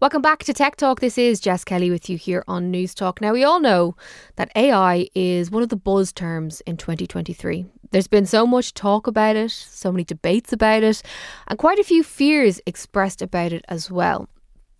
Welcome back to Tech Talk. This is Jess Kelly with you here on Newstalk. Now, we all know that AI is one of the buzz terms in 2023. There's been so much talk about it, so many debates about it, and quite a few fears expressed about it as well.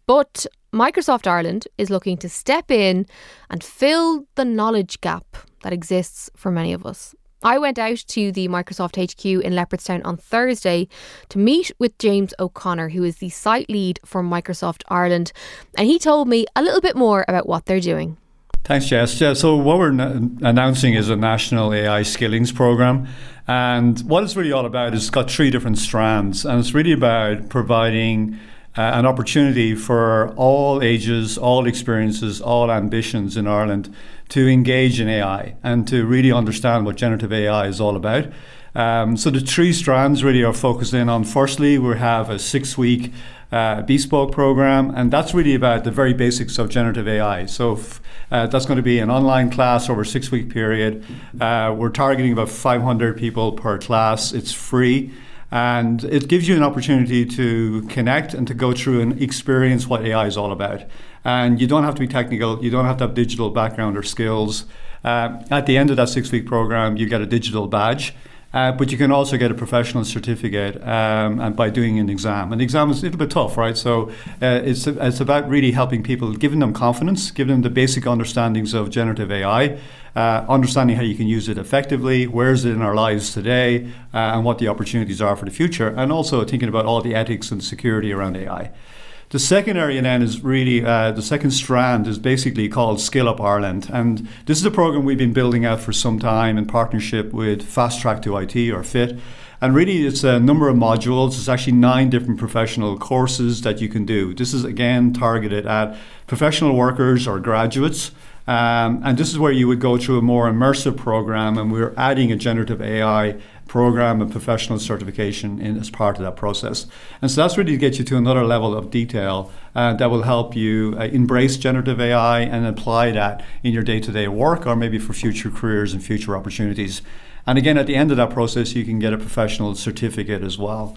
But Microsoft Ireland is looking to step in and fill the knowledge gap that exists for many of us. I went out to the Microsoft HQ in Leopardstown on Thursday to meet with James O'Connor, who is the site lead for Microsoft Ireland, and he told me a little bit more about what they're doing. Thanks, Jess. Yeah, so what we're announcing is a national AI skillings program. And what it's really all about is it's got three different strands. And it's really about providing uh, an opportunity for all ages, all experiences, all ambitions in Ireland to engage in AI and to really understand what generative AI is all about. Um, so the three strands really are focused in on. Firstly, we have a six-week uh, bespoke program, and that's really about the very basics of generative AI. So f- uh, that's going to be an online class over a six-week period. Uh, we're targeting about 500 people per class. It's free. And it gives you an opportunity to connect and to go through and experience what AI is all about. And you don't have to be technical, you don't have to have digital background or skills. Uh, at the end of that six week program, you get a digital badge. Uh, but you can also get a professional certificate um, and by doing an exam. And the exam is a little bit tough, right? So uh, it's, it's about really helping people, giving them confidence, giving them the basic understandings of generative AI, uh, understanding how you can use it effectively, where is it in our lives today, uh, and what the opportunities are for the future, and also thinking about all the ethics and security around AI. The second area then is really uh, the second strand is basically called Skill Up Ireland, and this is a program we've been building out for some time in partnership with Fast Track to IT or FIT. And really, it's a number of modules. It's actually nine different professional courses that you can do. This is again targeted at professional workers or graduates. Um, and this is where you would go through a more immersive program, and we're adding a generative AI program and professional certification in, as part of that process. And so that's really to get you to another level of detail uh, that will help you uh, embrace generative AI and apply that in your day to day work or maybe for future careers and future opportunities. And again, at the end of that process, you can get a professional certificate as well.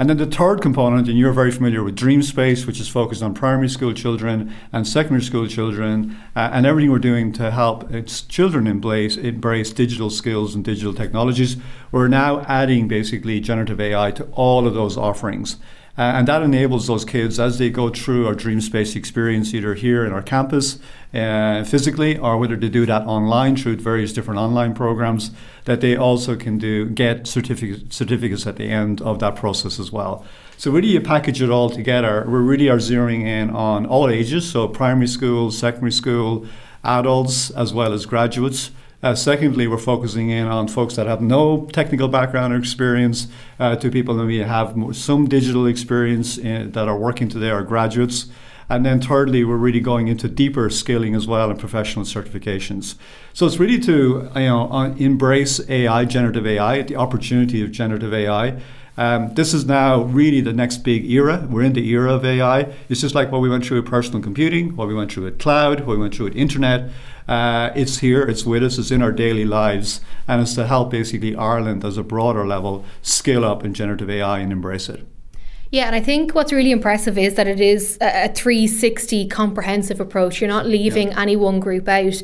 And then the third component, and you're very familiar with DreamSpace, which is focused on primary school children and secondary school children, uh, and everything we're doing to help its children embrace, embrace digital skills and digital technologies. We're now adding basically generative AI to all of those offerings. And that enables those kids as they go through our DreamSpace experience, either here in our campus uh, physically or whether they do that online through various different online programs, that they also can do get certificate, certificates at the end of that process as well. So really, you package it all together. We really are zeroing in on all ages, so primary school, secondary school, adults, as well as graduates. Uh, secondly, we're focusing in on folks that have no technical background or experience, uh, to people that may have some digital experience in, uh, that are working today or graduates. And then thirdly, we're really going into deeper scaling as well and professional certifications. So it's really to you know uh, embrace AI, generative AI, the opportunity of generative AI. Um, this is now really the next big era. We're in the era of AI. It's just like what we went through with personal computing, what we went through with cloud, what we went through with internet. Uh, it's here, it's with us, it's in our daily lives, and it's to help basically Ireland as a broader level scale up in generative AI and embrace it. Yeah, and I think what's really impressive is that it is a 360 comprehensive approach. You're not leaving yeah. any one group out.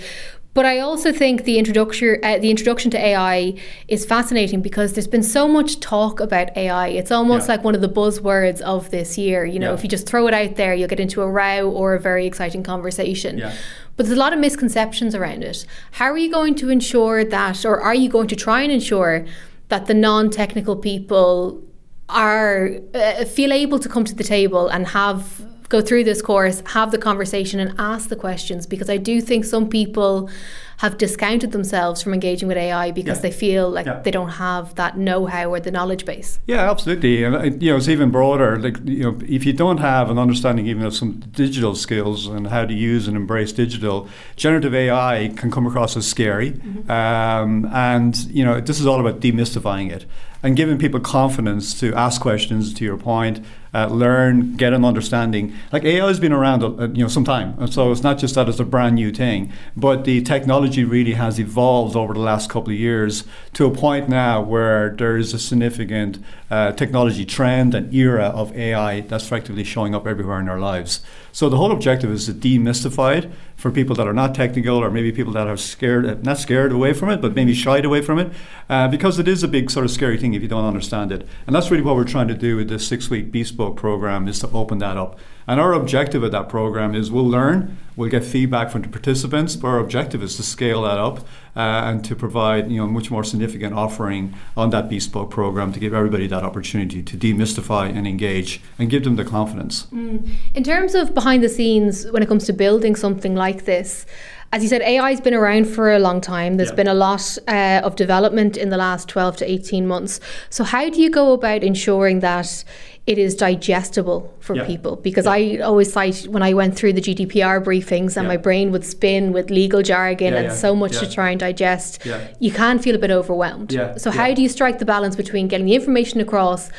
But I also think the introduction uh, the introduction to AI is fascinating because there's been so much talk about AI. It's almost yeah. like one of the buzzwords of this year. You know, yeah. if you just throw it out there, you'll get into a row or a very exciting conversation. Yeah. But there's a lot of misconceptions around it. How are you going to ensure that, or are you going to try and ensure that the non-technical people are uh, feel able to come to the table and have go through this course, have the conversation, and ask the questions because I do think some people have discounted themselves from engaging with AI because yeah. they feel like yeah. they don't have that know-how or the knowledge base. Yeah, absolutely, and uh, you know it's even broader. Like you know, if you don't have an understanding even of some digital skills and how to use and embrace digital, generative AI can come across as scary. Mm-hmm. Um, and you know, this is all about demystifying it and giving people confidence to ask questions. To your point, uh, learn, get an understanding. Like AI has been around, uh, you know, some time, and so it's not just that it's a brand new thing, but the technology really has evolved over the last couple of years to a point now where there is a significant uh, technology trend and era of AI that's effectively showing up everywhere in our lives. So the whole objective is to demystify it for people that are not technical or maybe people that are scared, not scared away from it, but maybe shied away from it, uh, because it is a big sort of scary thing if you don't understand it. And that's really what we're trying to do with this six-week bespoke program is to open that up. And our objective of that program is we'll learn, we'll get feedback from the participants, but our objective is to scale that up uh, and to provide you know much more significant offering on that bespoke program to give everybody that opportunity to demystify and engage and give them the confidence. Mm. In terms of behind the scenes, when it comes to building something like this, as you said, AI has been around for a long time. There's yeah. been a lot uh, of development in the last 12 to 18 months. So, how do you go about ensuring that it is digestible for yeah. people because yeah. I always cite when I went through the GDPR briefings and yeah. my brain would spin with legal jargon and so much to try and digest. You can feel a bit overwhelmed. So how do you strike the balance between getting the information across,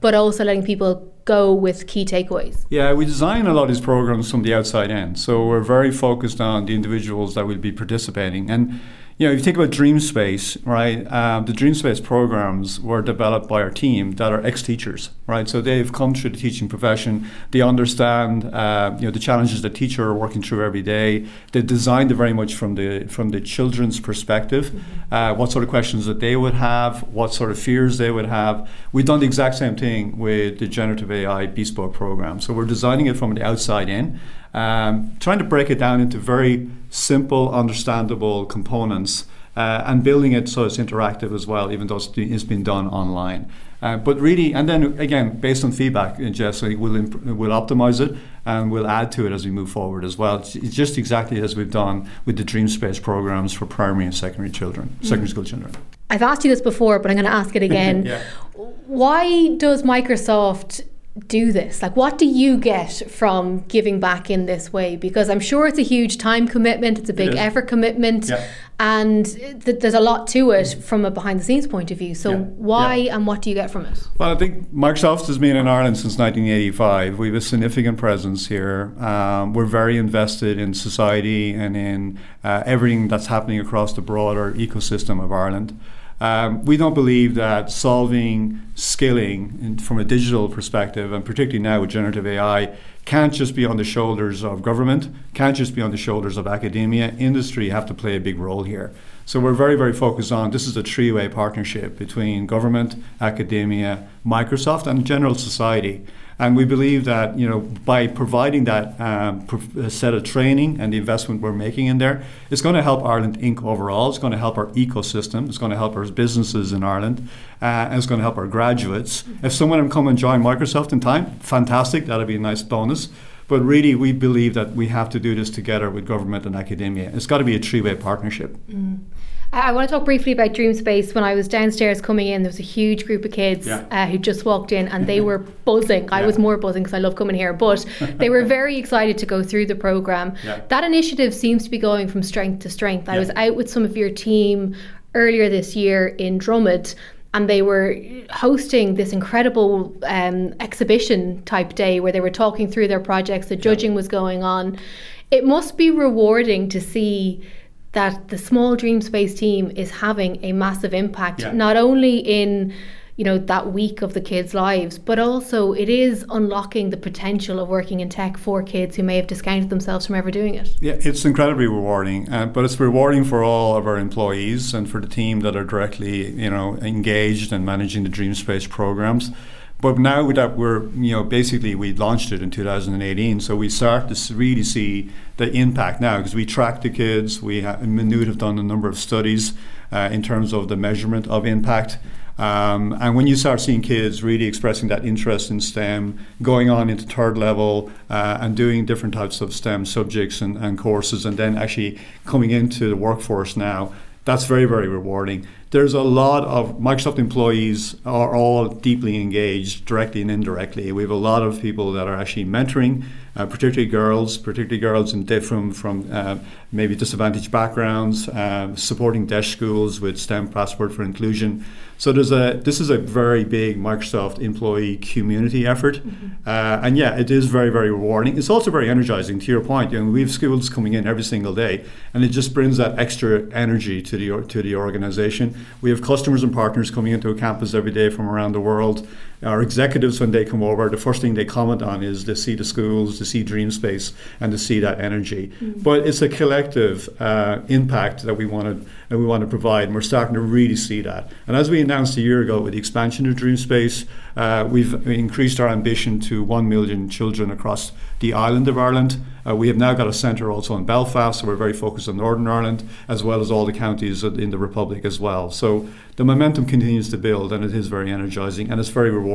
but also letting people go with key takeaways? Yeah, we design a lot of these programs from the outside in. So we're very focused on the individuals that will be participating and you know, if you think about DreamSpace, right, um, the DreamSpace programs were developed by our team that are ex-teachers, right? So they've come through the teaching profession. They understand, uh, you know, the challenges that teachers are working through every day. They designed it very much from the from the children's perspective, mm-hmm. uh, what sort of questions that they would have, what sort of fears they would have. We've done the exact same thing with the generative AI bespoke program. So we're designing it from the outside in um, trying to break it down into very simple, understandable components. Uh, and building it so it's interactive as well, even though it's been done online. Uh, but really, and then again, based on feedback, uh, Jess, we'll, imp- we'll optimize it and we'll add to it as we move forward as well. It's, it's just exactly as we've done with the DreamSpace programs for primary and secondary children, mm. secondary school children. I've asked you this before, but I'm going to ask it again. yeah. Why does Microsoft do this? Like, what do you get from giving back in this way? Because I'm sure it's a huge time commitment, it's a big it effort commitment, yeah. and th- there's a lot to it from a behind the scenes point of view. So, yeah. why yeah. and what do you get from it? Well, I think Microsoft has been in Ireland since 1985. We have a significant presence here. Um, we're very invested in society and in uh, everything that's happening across the broader ecosystem of Ireland. Um, we don't believe that solving skilling in, from a digital perspective, and particularly now with generative AI, can't just be on the shoulders of government, can't just be on the shoulders of academia. Industry have to play a big role here. So we're very, very focused on this is a three way partnership between government, academia, Microsoft, and general society. And we believe that you know by providing that um, set of training and the investment we're making in there, it's going to help Ireland Inc. overall. It's going to help our ecosystem. It's going to help our businesses in Ireland, uh, and it's going to help our graduates. If someone can come and join Microsoft in time, fantastic. That'll be a nice bonus. But really, we believe that we have to do this together with government and academia. It's got to be a three-way partnership. Mm. I want to talk briefly about DreamSpace. When I was downstairs coming in, there was a huge group of kids yeah. uh, who just walked in and they were buzzing. I was more buzzing because I love coming here, but they were very excited to go through the program. Yeah. That initiative seems to be going from strength to strength. I was out with some of your team earlier this year in Drummond and they were hosting this incredible um, exhibition type day where they were talking through their projects, the judging was going on. It must be rewarding to see that the small DreamSpace team is having a massive impact, yeah. not only in you know that week of the kids' lives, but also it is unlocking the potential of working in tech for kids who may have discounted themselves from ever doing it. Yeah, it's incredibly rewarding, uh, but it's rewarding for all of our employees and for the team that are directly you know engaged in managing the DreamSpace programs. But now that we're, you know, basically we launched it in 2018, so we start to really see the impact now because we track the kids. We have, Maynooth have done a number of studies uh, in terms of the measurement of impact. Um, and when you start seeing kids really expressing that interest in STEM, going on into third level uh, and doing different types of STEM subjects and, and courses, and then actually coming into the workforce now, that's very, very rewarding. There's a lot of Microsoft employees are all deeply engaged, directly and indirectly. We have a lot of people that are actually mentoring, uh, particularly girls, particularly girls in different from uh, maybe disadvantaged backgrounds, uh, supporting DEIS schools with STEM Passport for Inclusion. So there's a this is a very big Microsoft employee community effort, mm-hmm. uh, and yeah, it is very very rewarding. It's also very energizing. To your point, you know, we have schools coming in every single day, and it just brings that extra energy to the to the organization. We have customers and partners coming into a campus every day from around the world. Our executives, when they come over, the first thing they comment on is to see the schools, to see DreamSpace, and to see that energy. Mm-hmm. But it's a collective uh, impact that we want to and we want to provide, and we're starting to really see that. And as we announced a year ago with the expansion of DreamSpace, uh, we've increased our ambition to 1 million children across the island of Ireland. Uh, we have now got a centre also in Belfast, so we're very focused on Northern Ireland, as well as all the counties in the Republic as well. So the momentum continues to build, and it is very energising, and it's very rewarding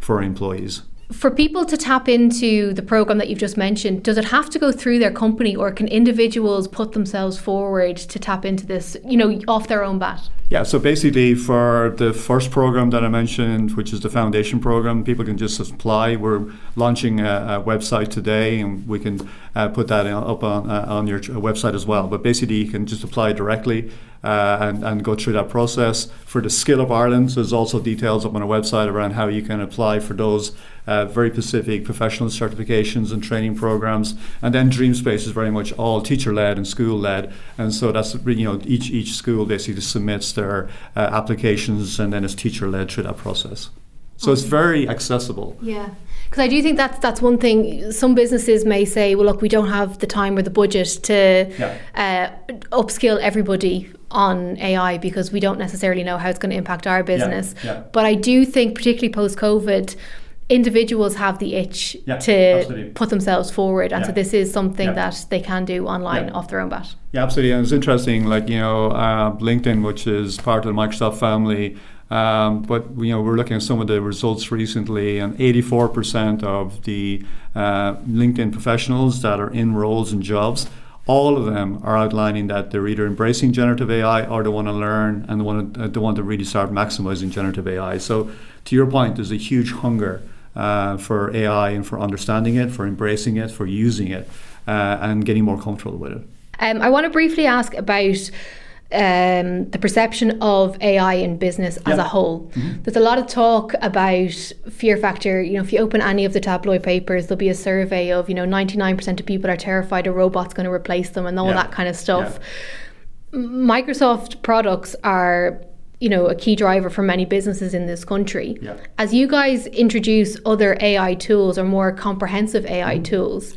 for our employees. For people to tap into the program that you've just mentioned, does it have to go through their company or can individuals put themselves forward to tap into this, you know, off their own bat? Yeah, so basically for the first program that I mentioned, which is the foundation program, people can just apply. We're launching a, a website today, and we can uh, put that up on, uh, on your website as well. But basically, you can just apply directly uh, and, and go through that process. For the Skill Up Ireland, there's also details up on our website around how you can apply for those uh, very specific professional certifications and training programs. And then DreamSpace is very much all teacher led and school led. And so that's, you know, each, each school basically submits their uh, applications and then it's teacher led through that process. So it's very accessible. Yeah. Because I do think that's that's one thing. Some businesses may say, "Well, look, we don't have the time or the budget to yeah. uh, upskill everybody on AI because we don't necessarily know how it's going to impact our business." Yeah. Yeah. But I do think, particularly post COVID, individuals have the itch to absolutely. put themselves forward, and so this is something that they can do online off their own bat. Yeah, absolutely. And it's interesting, like you know, uh, LinkedIn, which is part of the Microsoft family um, but you know, we're looking at some of the results recently, and 84% of the uh, LinkedIn professionals that are in roles and jobs, all of them are outlining that they're either embracing generative AI or they want to learn and they want to, uh, they want to really start maximizing generative AI. So, to your point, there's a huge hunger uh, for AI and for understanding it, for embracing it, for using it, uh, and getting more comfortable with it. Um, I want to briefly ask about um, the perception of AI in business as a whole. Mm-hmm. There's a lot of talk about fear factor. You know, if you open any of the tabloid papers, there'll be a survey of, you know, 99% of people are terrified a robot's going to replace them and all yeah. that kind of stuff. Yeah. Microsoft products are you know a key driver for many businesses in this country as you guys introduce other ai tools or more comprehensive ai mm-hmm. tools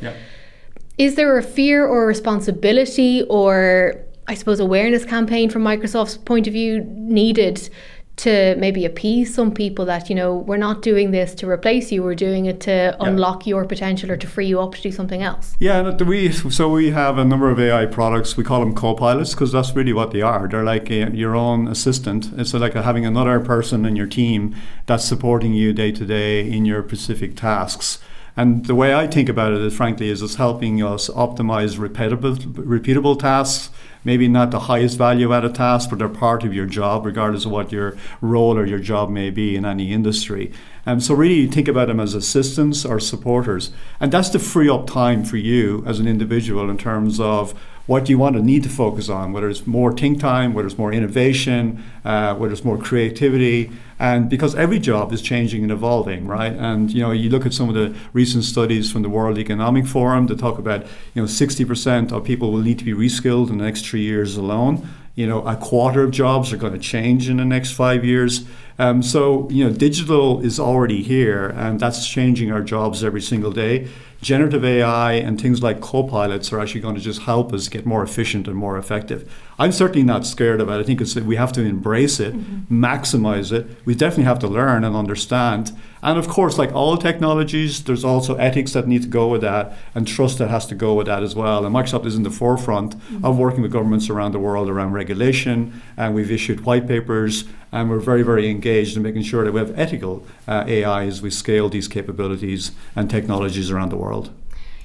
is there a fear or responsibility or I suppose, awareness campaign from Microsoft's point of view needed to maybe appease some people that you know we're not doing this to replace you we're doing it to yeah. unlock your potential or to free you up to do something else. Yeah we so we have a number of ai products. We call them co-pilots because that's really what they are. They're like a, your own assistant. It's like a, having another person in your team that's supporting you day to day in your specific tasks. And the way I think about it, is, frankly, is it's helping us optimize repeatable, repeatable tasks maybe not the highest value added task, but they're part of your job, regardless of what your role or your job may be in any industry. And um, so, really, think about them as assistants or supporters. And that's to free up time for you as an individual in terms of what you want to need to focus on, whether it's more think time, whether it's more innovation, uh, whether it's more creativity, and because every job is changing and evolving, right? And you know, you look at some of the recent studies from the World Economic Forum that talk about you know 60% of people will need to be reskilled in the next three years alone. You know, a quarter of jobs are going to change in the next five years. Um, so you know, digital is already here, and that's changing our jobs every single day generative AI and things like co-pilots are actually going to just help us get more efficient and more effective. I'm certainly not scared of it. I think it's we have to embrace it, mm-hmm. maximize it. We definitely have to learn and understand. And of course, like all technologies, there's also ethics that need to go with that and trust that has to go with that as well. And Microsoft is in the forefront mm-hmm. of working with governments around the world around regulation. And we've issued white papers and we're very, very engaged in making sure that we have ethical uh, AI as we scale these capabilities and technologies around the world.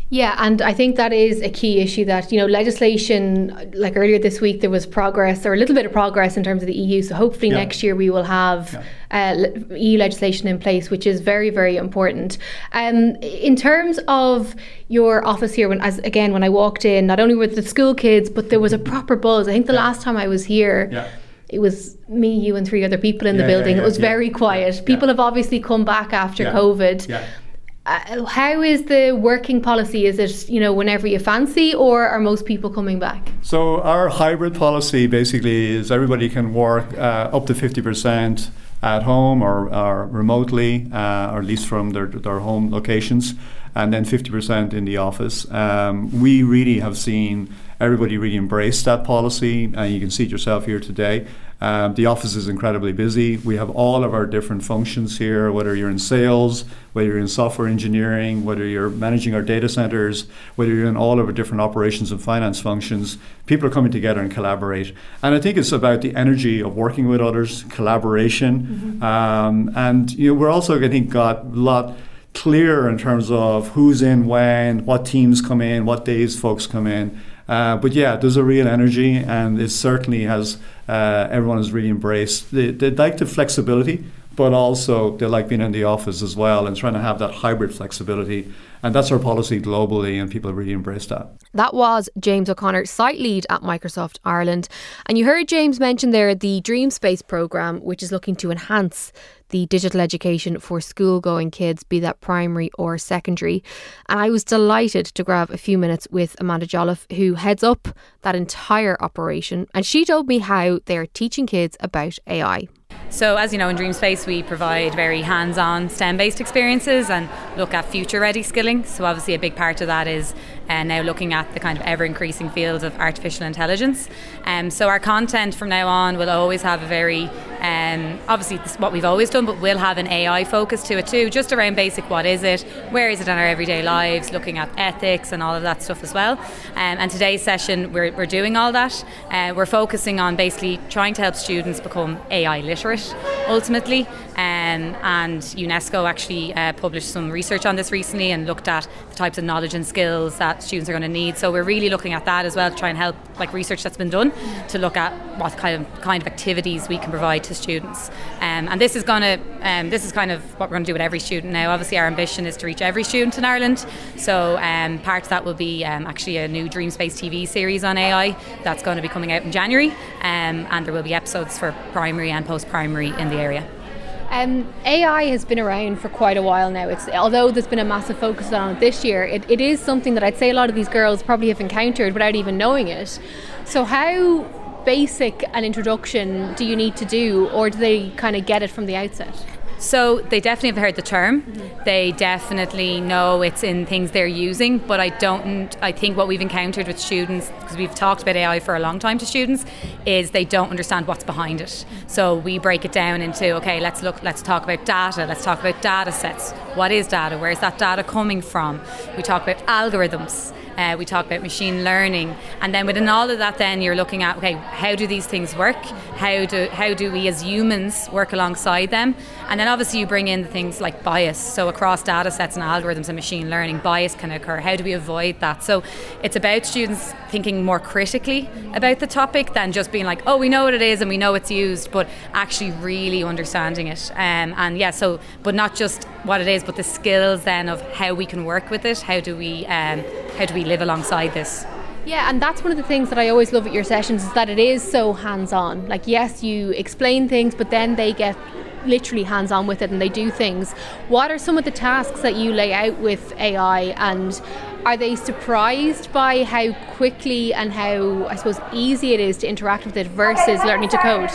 Yeah, and I think that is a key issue that, you know, legislation, like earlier this week, there was progress or a little bit of progress in terms of the EU. So hopefully yeah. next year we will have yeah. uh, EU legislation in place, which is very, very important. Um, in terms of your office here, when as again, when I walked in, not only were the school kids, but there was a proper buzz. I think the yeah. last time I was here, it was me, you, and three other people in the building. it was very quiet. People have obviously come back after COVID uh, how is the working policy? Is it you know whenever you fancy, or are most people coming back? So our hybrid policy basically is everybody can work uh, up to fifty percent at home or, or remotely, uh, or at least from their their home locations, and then fifty percent in the office. Um, we really have seen everybody really embrace that policy, and you can see it yourself here today. Um, the office is incredibly busy. We have all of our different functions here, whether you're in sales, whether you're in software engineering, whether you're managing our data centers, whether you're in all of our different operations and finance functions. People are coming together and collaborate. And I think it's about the energy of working with others, collaboration. Mm-hmm. Um, and you know, we're also, I think, got a lot clearer in terms of who's in when, what teams come in, what days folks come in. Uh, but yeah, there's a real energy, and it certainly has. Uh, everyone has really embraced. They, they like the flexibility, but also they like being in the office as well, and trying to have that hybrid flexibility. And that's our policy globally, and people really embrace that. That was James O'Connor, site lead at Microsoft Ireland. And you heard James mention there the Dreamspace programme, which is looking to enhance the digital education for school going kids, be that primary or secondary. And I was delighted to grab a few minutes with Amanda Jolliffe, who heads up that entire operation. And she told me how they're teaching kids about AI. So, as you know, in Dreamspace, we provide very hands on STEM based experiences and look at future ready skilling. So, obviously, a big part of that is uh, now looking at the kind of ever increasing fields of artificial intelligence. Um, so, our content from now on will always have a very, um, obviously, what we've always done, but we'll have an AI focus to it too, just around basic what is it, where is it in our everyday lives, looking at ethics and all of that stuff as well. Um, and today's session, we're, we're doing all that. Uh, we're focusing on basically trying to help students become AI literate ultimately. Um, and UNESCO actually uh, published some research on this recently and looked at the types of knowledge and skills that students are going to need. So we're really looking at that as well to try and help, like research that's been done, to look at what kind of kind of activities we can provide to students. Um, and this is going to, um, this is kind of what we're going to do with every student now. Obviously, our ambition is to reach every student in Ireland. So um, part of that will be um, actually a new Dreamspace TV series on AI that's going to be coming out in January, um, and there will be episodes for primary and post-primary in the area. Um, AI has been around for quite a while now. It's although there's been a massive focus on it this year, it, it is something that I'd say a lot of these girls probably have encountered without even knowing it. So how basic an introduction do you need to do, or do they kind of get it from the outset? So they definitely have heard the term. Mm-hmm. They definitely know it's in things they're using, but I don't. I think what we've encountered with students, because we've talked about AI for a long time to students, is they don't understand what's behind it. So we break it down into okay, let's look, let's talk about data, let's talk about data sets. What is data? Where is that data coming from? We talk about algorithms. Uh, we talk about machine learning, and then within all of that, then you're looking at okay, how do these things work? How do how do we as humans work alongside them? And then obviously you bring in the things like bias. So across data sets and algorithms and machine learning, bias can occur. How do we avoid that? So it's about students thinking more critically about the topic than just being like, oh, we know what it is and we know it's used, but actually really understanding it. Um, and yeah, so but not just what it is, but the skills then of how we can work with it. How do we um, how do we live alongside this? Yeah, and that's one of the things that I always love at your sessions is that it is so hands on. Like, yes, you explain things, but then they get literally hands on with it and they do things. What are some of the tasks that you lay out with AI and are they surprised by how quickly and how, I suppose, easy it is to interact with it versus learning to code?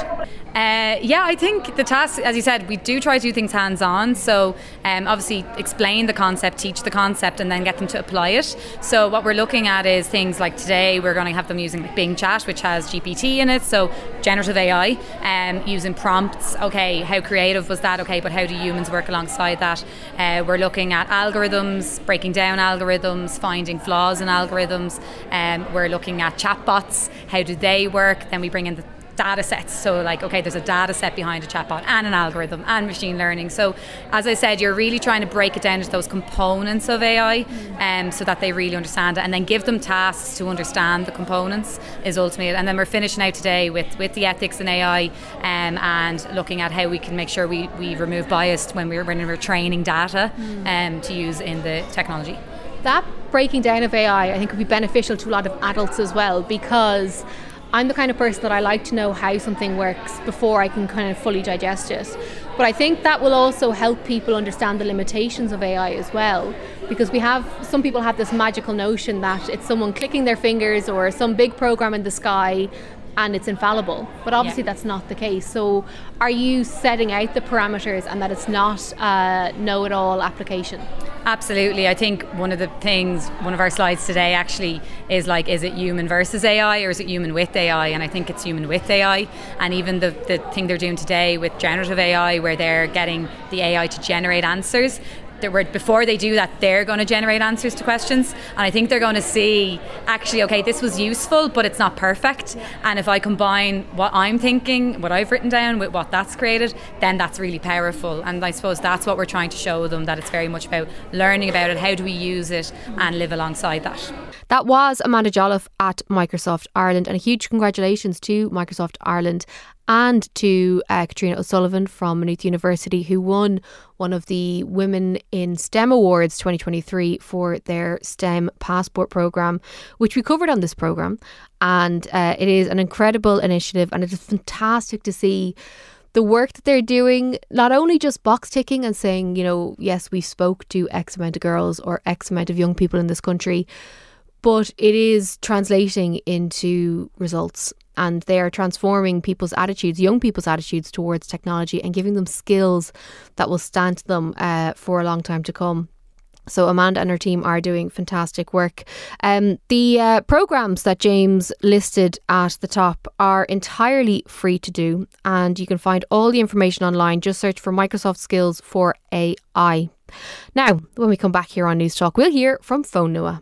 Uh, yeah, I think the task, as you said, we do try to do things hands on. So, um, obviously, explain the concept, teach the concept, and then get them to apply it. So, what we're looking at is things like today, we're going to have them using Bing Chat, which has GPT in it, so generative AI, um, using prompts. Okay, how creative was that? Okay, but how do humans work alongside that? Uh, we're looking at algorithms, breaking down algorithms, finding flaws in algorithms. Um, we're looking at chatbots. How do they work? Then we bring in the data sets. So, like, okay, there's a data set behind a chatbot and an algorithm and machine learning. So, as I said, you're really trying to break it down into those components of AI um, so that they really understand it and then give them tasks to understand the components is ultimately And then we're finishing out today with, with the ethics in AI um, and looking at how we can make sure we, we remove bias when we're, when we're training data um, to use in the technology. That breaking down of AI, I think, would be beneficial to a lot of adults as well because I'm the kind of person that I like to know how something works before I can kind of fully digest it. But I think that will also help people understand the limitations of AI as well. Because we have some people have this magical notion that it's someone clicking their fingers or some big program in the sky and it's infallible. But obviously, yeah. that's not the case. So, are you setting out the parameters and that it's not a know it all application? Absolutely. I think one of the things, one of our slides today actually is like, is it human versus AI or is it human with AI? And I think it's human with AI. And even the, the thing they're doing today with generative AI, where they're getting the AI to generate answers, before they do that, they're going to generate answers to questions. And I think they're going to see actually, okay, this was useful, but it's not perfect. And if I combine what I'm thinking, what I've written down, with what that's created, then that's really powerful. And I suppose that's what we're trying to show them that it's very much about learning about it, how do we use it, and live alongside that. That was Amanda Jolliffe at Microsoft Ireland, and a huge congratulations to Microsoft Ireland and to uh, Katrina O'Sullivan from Maynooth University, who won one of the Women in STEM Awards 2023 for their STEM Passport program, which we covered on this program. And uh, it is an incredible initiative, and it is fantastic to see the work that they're doing, not only just box ticking and saying, you know, yes, we spoke to X amount of girls or X amount of young people in this country, but it is translating into results and they are transforming people's attitudes, young people's attitudes towards technology and giving them skills that will stand to them uh, for a long time to come. So Amanda and her team are doing fantastic work. Um, the uh, programs that James listed at the top are entirely free to do, and you can find all the information online. Just search for Microsoft Skills for AI. Now, when we come back here on Newstalk, we'll hear from Phone Nua.